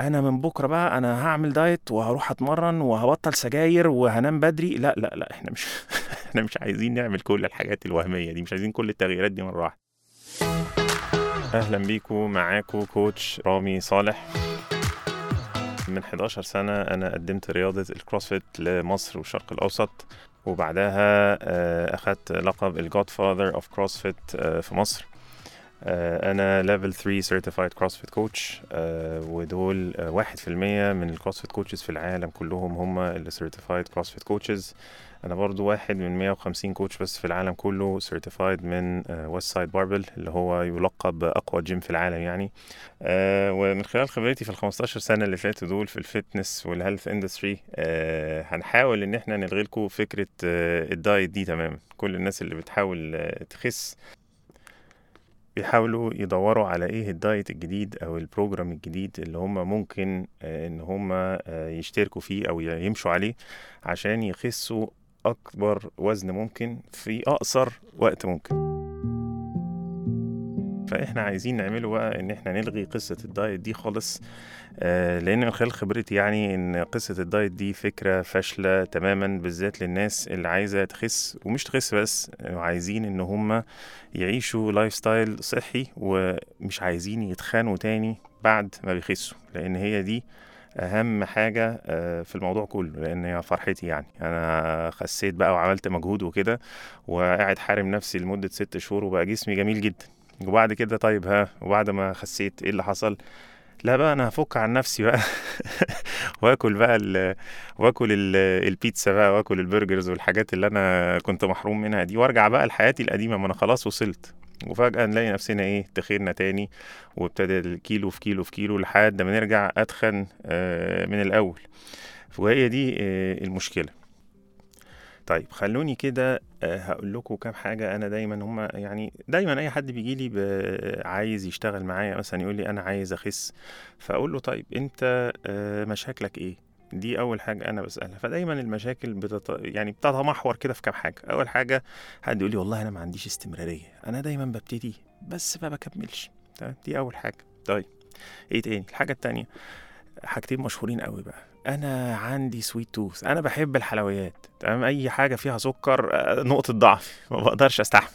أنا من بكرة بقى أنا هعمل دايت وهروح أتمرن وهبطل سجاير وهنام بدري. لا لا لا إحنا مش إحنا مش عايزين نعمل كل الحاجات الوهمية دي مش عايزين كل التغييرات دي مره واحدة أهلا بيكم معاكم coach رامي صالح. من 11 سنة أنا قدمت رياضة ال CrossFit لمصر والشرق الأوسط وبعدها آه، أخدت لقب ال Godfather of CrossFit في مصر. آه، أنا level 3 certified CrossFit coach ودول آه، واحد في المية من ال CrossFit coaches في العالم كلهم هم اللي certified CrossFit coaches أنا برضو واحد من 150 coach بس في العالم كله certified من Westside Barbell اللي هو يلقب أقوى جيم في العالم يعني. آه، ومن خلال خبرتي في ال 15 سنة اللي فاتوا دول في ال fitness وال health industry هنحاول إن إحنا نلغي لكم فكرة آه، ال diet دي تماما. كل الناس اللي بتحاول آه، تخس بيحاولوا يدوروا على إيه ال diet الجديد أو ال program الجديد اللي هم ممكن آه، إن هم آه، يشتركوا فيه أو يمشوا عليه عشان يخسوا أكبر وزن ممكن في أقصر وقت ممكن. فإحنا عايزين نعمله بقى إن إحنا نلغي قصة ال diet دي خالص آه، لأن من خلال خبرتي يعني إن قصة ال diet دي فكرة فاشلة تماما بالذات للناس اللي عايزة تخس ومش تخس بس عايزين إن هم يعيشوا lifestyle صحي ومش عايزين يتخنوا تاني بعد ما بيخسوا لأن هي دي أهم حاجة آه، في الموضوع كله لأن هي فرحتي يعني. أنا خسيت بقى وعملت مجهود وكده وقاعد حارم نفسي لمدة ست شهور وبقى جسمي جميل جدا. وبعد كده طيب ها وبعد ما خسيت إيه اللي حصل؟ لا بقى أنا هفك عن نفسي بقى وآكل بقى ال وآكل ال البيتزا بقى وآكل ال burgers والحاجات اللي أنا كنت محروم منها دي وأرجع بقى لحياتي القديمة ما أنا خلاص وصلت. وفجأة نلاقي نفسنا إيه تخيرنا تاني وابتدى الكيلو في كيلو في كيلو لحد ما نرجع أتخن آه، من الأول. وهي دي آه، المشكلة. طيب خلوني كده آه، هقول لكم كام حاجة أنا دايما هما يعني دايما أي حد بيجي لي عايز يشتغل معايا مثلا يقول لي أنا عايز أخس فأقول له طيب أنت آه، مشاكلك إيه؟ دي أول حاجة أنا بسألها. فدايما المشاكل بتت... يعني بتتمحور كده في كام حاجة. أول حاجة حد يقول لي والله أنا ما عنديش استمرارية أنا دايما ببتدي بس ما بكملش. تمام؟ دي أول حاجة. طيب إيه تاني؟ الحاجة التانية حاجتين مشهورين قوي بقى. أنا عندي سويت توث أنا بحب الحلويات تمام؟ أي حاجة فيها سكر آه، نقطة ضعف ما بقدرش أستحمل.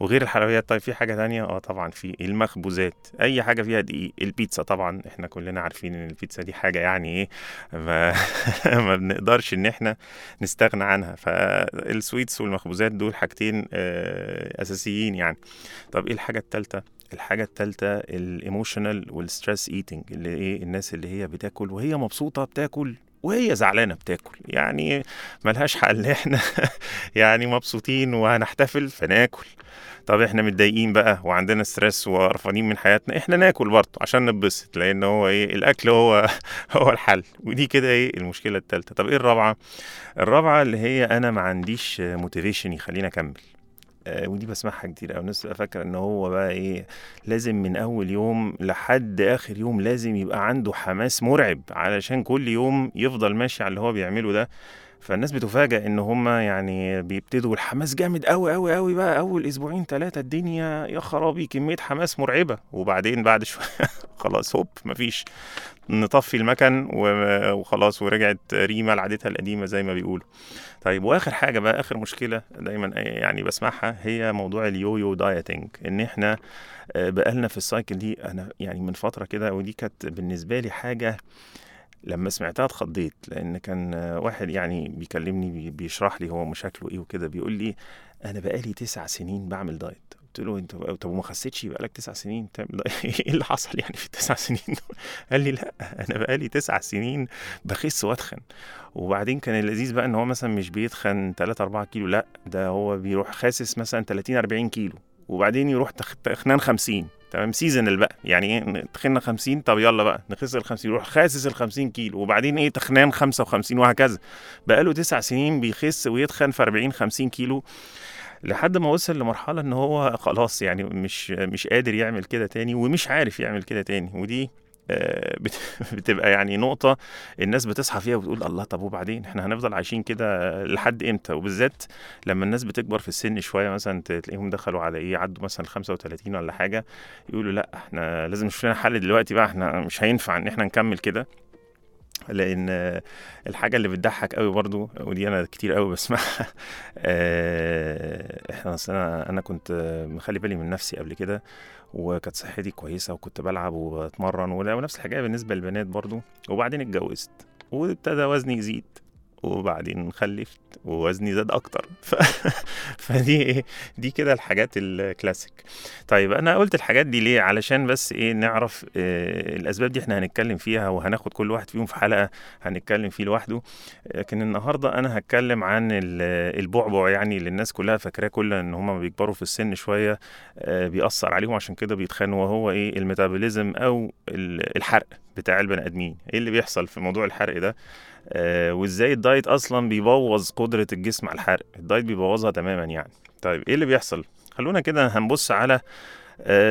وغير الحلويات طيب في حاجة تانية؟ آه طبعا في المخبوزات. أي حاجة فيها دقيق البيتزا طبعا إحنا كلنا عارفين إن البيتزا دي حاجة يعني إيه ما, ما بنقدرش إن إحنا نستغنى عنها. فال sweets والمخبوزات دول حاجتين آه، أساسيين يعني. طب إيه الحاجة التالتة؟ الحاجة التالتة ال emotional وال stress eating اللي إيه الناس اللي هي بتاكل وهي مبسوطة بتاكل وهي زعلانة بتاكل. يعني ملهاش حل إحنا يعني مبسوطين وهنحتفل فناكل. طب إحنا متضايقين بقى وعندنا stress وقرفانين من حياتنا إحنا ناكل برضه عشان نتبسط لأن هو إيه الأكل هو هو الحل. ودي كده إيه المشكلة التالتة. طب إيه الرابعة؟ الرابعة اللي هي أنا ما عنديش موتيفيشن يخليني أكمل. ودي بسمعها كتير أوي. الناس تبقى فاكرة إن هو بقى إيه لازم من أول يوم لحد آخر يوم لازم يبقى عنده حماس مرعب علشان كل يوم يفضل ماشي على اللي هو بيعمله ده. فالناس بتفاجأ إن هما يعني بيبتدوا الحماس جامد أوي أوي أوي بقى أول أسبوعين ثلاثة الدنيا يا خرابي كمية حماس مرعبة. وبعدين بعد شوية خلاص هوب مفيش. نطفي المكن وخلاص ورجعت ريما لعادتها القديمة زي ما بيقولوا. طيب وآخر حاجة بقى آخر مشكلة دايما يعني بسمعها هي موضوع ال yo-yo dieting إن إحنا آه، بقالنا في ال cycle دي أنا يعني من فترة كده ودي كانت بالنسبة لي حاجة لما سمعتها اتخضيت لأن كان واحد يعني بيكلمني بي- بيشرح لي هو مشاكله إيه وكده بيقول لي أنا بقالي تسع سنين بعمل diet. قلت له أنت طب وما خسيتش بقالك تسع سنين إيه اللي حصل يعني في التسع سنين؟ قال لي لأ أنا بقالي تسع سنين بخس وأتخن. وبعدين كان اللذيذ بقى إن هو مثلا مش بيتخن 3 4 كيلو لأ ده هو بيروح خاسس مثلا 30 40 كيلو وبعدين يروح تخ- تخنان 50 تمام؟ سيزونال بقى. يعني إيه؟ تخنا 50 طب يلا بقى نخس ال 50 يروح خاسس ال 50 كيلو. وبعدين إيه؟ تخنان 55 وهكذا. بقاله تسع سنين بيخس ويتخن في 40 50 كيلو. لحد ما وصل لمرحلة إن هو خلاص يعني مش مش قادر يعمل كده تاني ومش عارف يعمل كده تاني. ودي بتبقى يعني نقطة الناس بتصحى فيها وتقول الله طب وبعدين؟ إحنا هنفضل عايشين كده لحد إمتى؟ وبالذات لما الناس بتكبر في السن شوية مثلا تلاقيهم دخلوا على إيه عدوا مثلا 35 ولا حاجة يقولوا لا إحنا لازم نشوف لنا حل دلوقتي بقى إحنا مش هينفع إن إحنا نكمل كده. لأن الحاجة اللي بتضحك قوي برضو ودي أنا كتير قوي بسمعها آه، إحنا أنا أنا كنت مخلي بالي من نفسي قبل كده وكانت صحتي كويسة وكنت بلعب وبتمرن ونفس الحكاية بالنسبة للبنات برضو وبعدين اتجوزت وابتدى وزني يزيد. وبعدين خلفت ووزني زاد أكتر. ف... فدي إيه دي كده الحاجات الكلاسيك طيب أنا قلت الحاجات دي ليه؟ علشان بس إيه نعرف إيه الأسباب دي إحنا هنتكلم فيها وهناخد كل واحد فيهم في حلقة هنتكلم فيه لوحده. لكن النهارده أنا هتكلم عن ال- البعبع يعني اللي الناس كلها فاكراه كل إن هم بيكبروا في السن شوية آه، بيأثر عليهم. عشان كده بيتخنوا وهو إيه ال metabolism أو ال- الحرق بتاع البني آدمين. إيه اللي بيحصل في موضوع الحرق ده؟ وإزاي ال diet أصلا بيبوظ قدرة الجسم على الحرق؟ ال diet بيبوظها تماما يعني. طيب إيه اللي بيحصل؟ خلونا كده هنبص على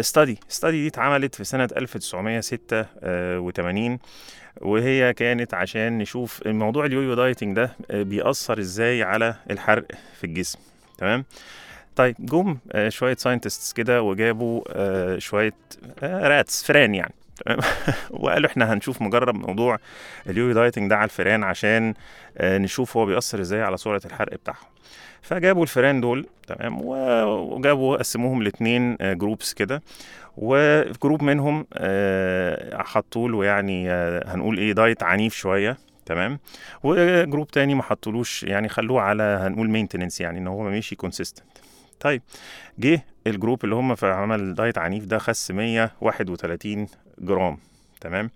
study study دي اتعملت في سنة 1986 وهي كانت عشان نشوف الموضوع ال yo-yo dieting ده آه، بيأثر إزاي على الحرق في الجسم. تمام؟ طيب جم آه، شوية scientists كده وجابوا آه، شوية rats فران يعني. وقالوا إحنا هنشوف هنجرب موضوع ال yo-yo dieting ده على الفئران عشان آه، نشوف هو بيأثر إزاي على سرعة الحرق بتاعهم. فجابوا الفئران دول تمام وجابوا قسموهم لاتنين groups كده و group منهم آه، حطوا له يعني آه، هنقول إيه diet عنيف شوية تمام و group تاني ما حطولوش يعني خلوه على هنقول maintenance يعني إن هو ماشي consistent طيب جه ال group اللي هم في عمل diet عنيف ده خس 131 جرام تمام؟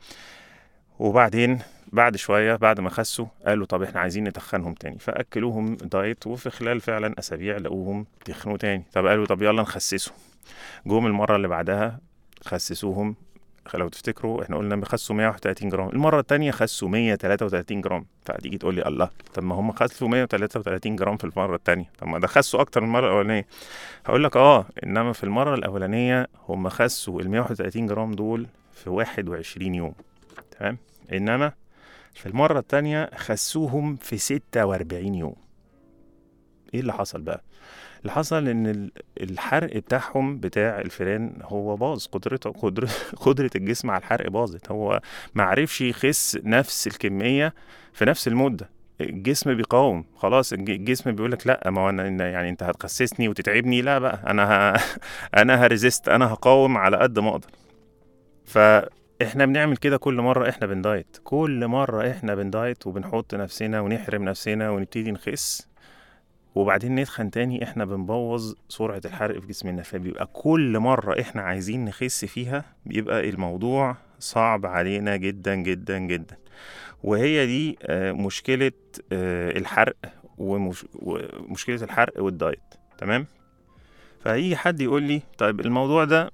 وبعدين بعد شوية بعد ما خسوا قالوا طب إحنا عايزين نتخنهم تاني فأكلوهم diet وفي خلال فعلا أسابيع لقوهم تخنوا تاني. طب قالوا طب يلا نخسسهم. جم المرة اللي بعدها خسسوهم لو تفتكروا إحنا قلنا بيخسوا 131 جرام المرة التانية خسوا 133 جرام فتيجي تقول لي الله طب ما هم خسوا 133 جرام في المرة التانية طب ما ده خسوا أكتر من المرة الأولانية. هقول لك آه إنما في المرة الأولانية هم خسوا ال 131 جرام دول في 21 يوم تمام؟ إنما في المرة التانية خسوهم في 46 يوم. إيه اللي حصل بقى؟ اللي حصل إن ال- الحرق بتاعهم بتاع الفئران هو باظ. قدرته قدرة قدرة الجسم على الحرق باظت. هو ما عرفش يخس نفس الكمية في نفس المدة. الجسم بيقاوم. خلاص الج- الجسم بيقول لك لأ ما هو أنا يعني أنت هتخسسني وتتعبني. لا بقى أنا ه... أنا هريزست أنا هقاوم على قد ما أقدر. فاحنا بنعمل كده كل مرة إحنا بندايت كل مرة إحنا بندايت وبنحط نفسنا ونحرم نفسنا ونبتدي نخس. وبعدين نتخن تاني إحنا بنبوظ سرعة الحرق في جسمنا فبيبقى كل مرة إحنا عايزين نخس فيها بيبقى الموضوع صعب علينا جدا جدا جدا. وهي دي آه، مشكلة آه، الحرق ومش- ومشكلة الحرق والدايت. تمام؟ فأي حد يقول لي طيب الموضوع ده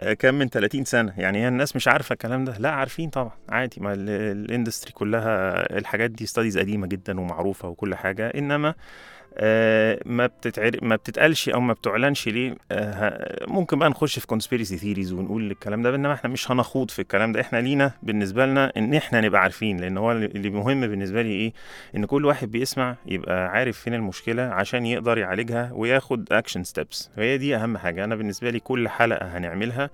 آه، كان من 30 سنة. يعني هي الناس مش عارفة الكلام ده. لا عارفين طبعا. عادي. ما ال- ال industry كلها الحاجات دي studies قديمة جدا ومعروفة وكل حاجة. إنما ما بتتعر... ما بتتقالش أو ما بتعلنش ليه آه، ممكن بقى نخش في conspiracy theories ونقول الكلام ده إنما إحنا مش هنخوض في الكلام ده. إحنا لينا بالنسبة لنا إن إحنا نبقى عارفين لأن هو اللي مهم بالنسبة لي إيه؟ إن كل واحد بيسمع يبقى عارف فين المشكلة عشان يقدر يعالجها وياخد action steps وهي دي أهم حاجة. أنا بالنسبة لي كل حلقة هنعملها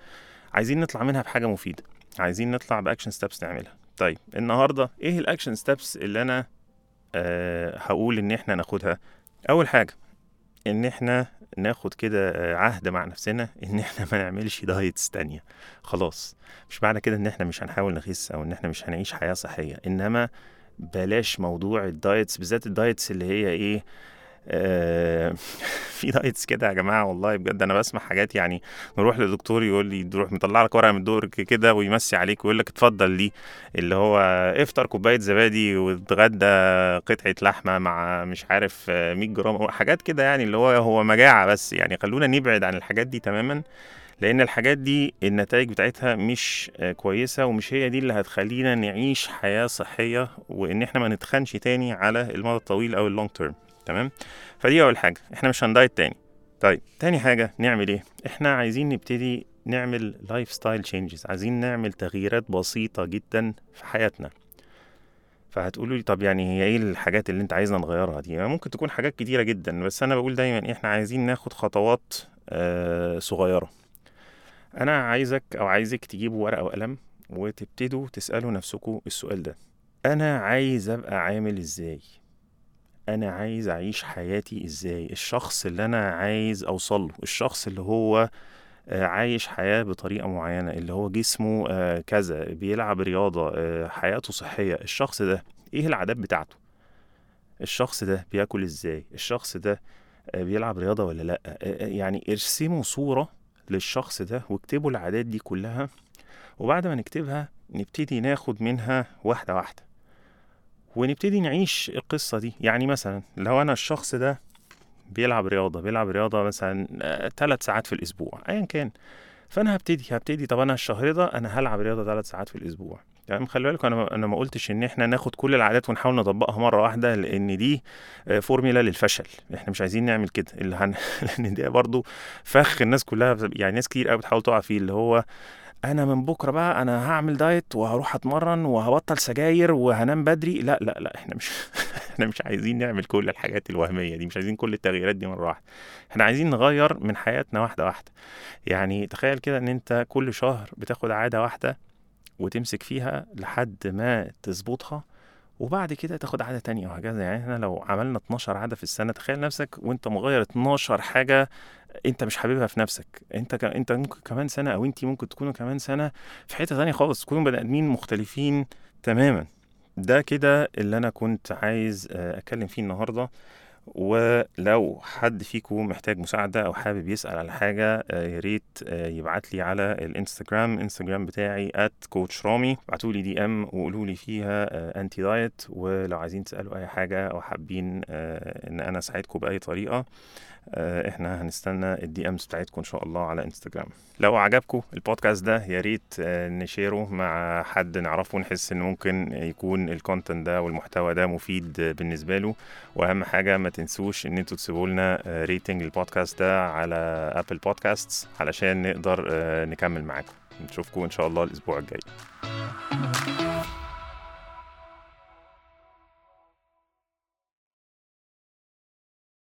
عايزين نطلع منها بحاجة مفيدة. عايزين نطلع ب action steps نعملها. طيب النهارده إيه ال action steps اللي أنا أه هقول إن إحنا ناخدها؟ أول حاجة إن إحنا ناخد كده آه، عهد مع نفسنا إن إحنا ما نعملش diets تانية خلاص. مش معنى كده إن إحنا مش هنحاول نخس أو إن إحنا مش هنعيش حياة صحية إنما بلاش موضوع ال diets بالذات ال diets اللي هي إيه في diets كده يا جماعة والله بجد. أنا بسمع حاجات يعني نروح لدكتور يقول لي يروح مطلع لك ورقة من الدرج كده ويمسي عليك ويقول لك اتفضل دي اللي هو افطر كوباية زبادي واتغدى قطعة لحمة مع مش عارف آه، 100 جرام حاجات كده يعني اللي هو هو مجاعة بس. يعني خلونا نبعد عن الحاجات دي تماما لأن الحاجات دي النتائج بتاعتها مش آه، كويسة ومش هي دي اللي هتخلينا نعيش حياة صحية وإن إحنا ما نتخنش تاني على المدى الطويل أو ال long term تمام؟ فدي أول حاجة إحنا مش هن diet تاني. طيب تاني حاجة نعمل إيه؟ إحنا عايزين نبتدي نعمل lifestyle changes عايزين نعمل تغييرات بسيطة جدا في حياتنا. فهتقولوا لي طب يعني هي إيه الحاجات اللي أنت عايزنا نغيرها دي؟ يعني ممكن تكون حاجات كتيرة جدا بس أنا بقول دايما إحنا عايزين ناخد خطوات آه صغيرة. أنا عايزك أو عايزك تجيبوا ورقة وقلم وتبتدوا تسألوا نفسكم السؤال ده. أنا عايز أبقى عامل إزاي؟ أنا عايز أعيش حياتي إزاي؟ الشخص اللي أنا عايز أوصله الشخص اللي هو آه، عايش حياة بطريقة معينة اللي هو جسمه آه، كذا بيلعب رياضة آه، حياته صحية الشخص ده إيه العادات بتاعته؟ الشخص ده بياكل إزاي؟ الشخص ده بيلعب رياضة ولا لأ؟ يعني ارسموا صورة للشخص ده واكتبوا العادات دي كلها وبعد ما نكتبها نبتدي ناخد منها واحدة واحدة. ونبتدي نعيش القصة دي. يعني مثلا لو أنا الشخص ده بيلعب رياضة بيلعب رياضة مثلا ثلاث ساعات في الأسبوع أيا كان. فأنا هبتدي هبتدي طب أنا الشهر ده أنا هلعب رياضة ثلاث ساعات في الأسبوع. يعني خلي بالكم أنا أنا ما قلتش إن إحنا ناخد كل العادات ونحاول نطبقها مرة واحدة لأن دي فورميلا للفشل. إحنا مش عايزين نعمل كده. اللي هن... لأن ده برضو فخ الناس كلها يعني ناس كتير قوي بتحاول تقع فيه اللي هو أنا من بكرة بقى أنا هعمل دايت وهروح أتمرن وهبطل سجاير وهنام بدري. لا لا لا إحنا مش إحنا مش عايزين نعمل كل الحاجات الوهمية دي مش عايزين كل التغييرات دي مرة واحدة. إحنا عايزين نغير من حياتنا واحدة واحدة. يعني تخيل كده إن أنت كل شهر بتاخد عادة واحدة وتمسك فيها لحد ما تظبطها وبعد كده تاخد عادة تانية وهكذا. يعني إحنا لو عملنا 12 عادة في السنة تخيل نفسك وأنت مغير 12 حاجة أنت مش حاببها في نفسك. أنت ك... أنت ممكن كمان سنة أو انت ممكن تكونوا كمان سنة في حتة تانية خالص. تكونوا بني آدمين مختلفين تماما. ده كده اللي أنا كنت عايز آه، أتكلم فيه النهارده. ولو حد فيكم محتاج مساعدة أو حابب يسأل على حاجة آه، يا ريت آه، يبعت لي على الإنستجرام. إنستجرام بتاعي at Coach رامي. ابعتوا لي DM وقولوا لي فيها anti diet ولو عايزين تسألوا أي حاجة أو حابين إن أنا أساعدكم بأي طريقة آه، إحنا هنستنى ال DMs بتاعتكم إن شاء الله على انستجرام لو عجبكم البودكاست ده يا ريت آه، نشيره مع حد نعرفه نحس إن ممكن يكون ال content ده والمحتوى ده مفيد بالنسبة له. وأهم حاجة ما تنسوش إن أنتوا تسيبوا لنا rating البودكاست ده على Apple Podcast علشان نقدر آه، نكمل معاكم. نشوفكم إن شاء الله الأسبوع الجاي.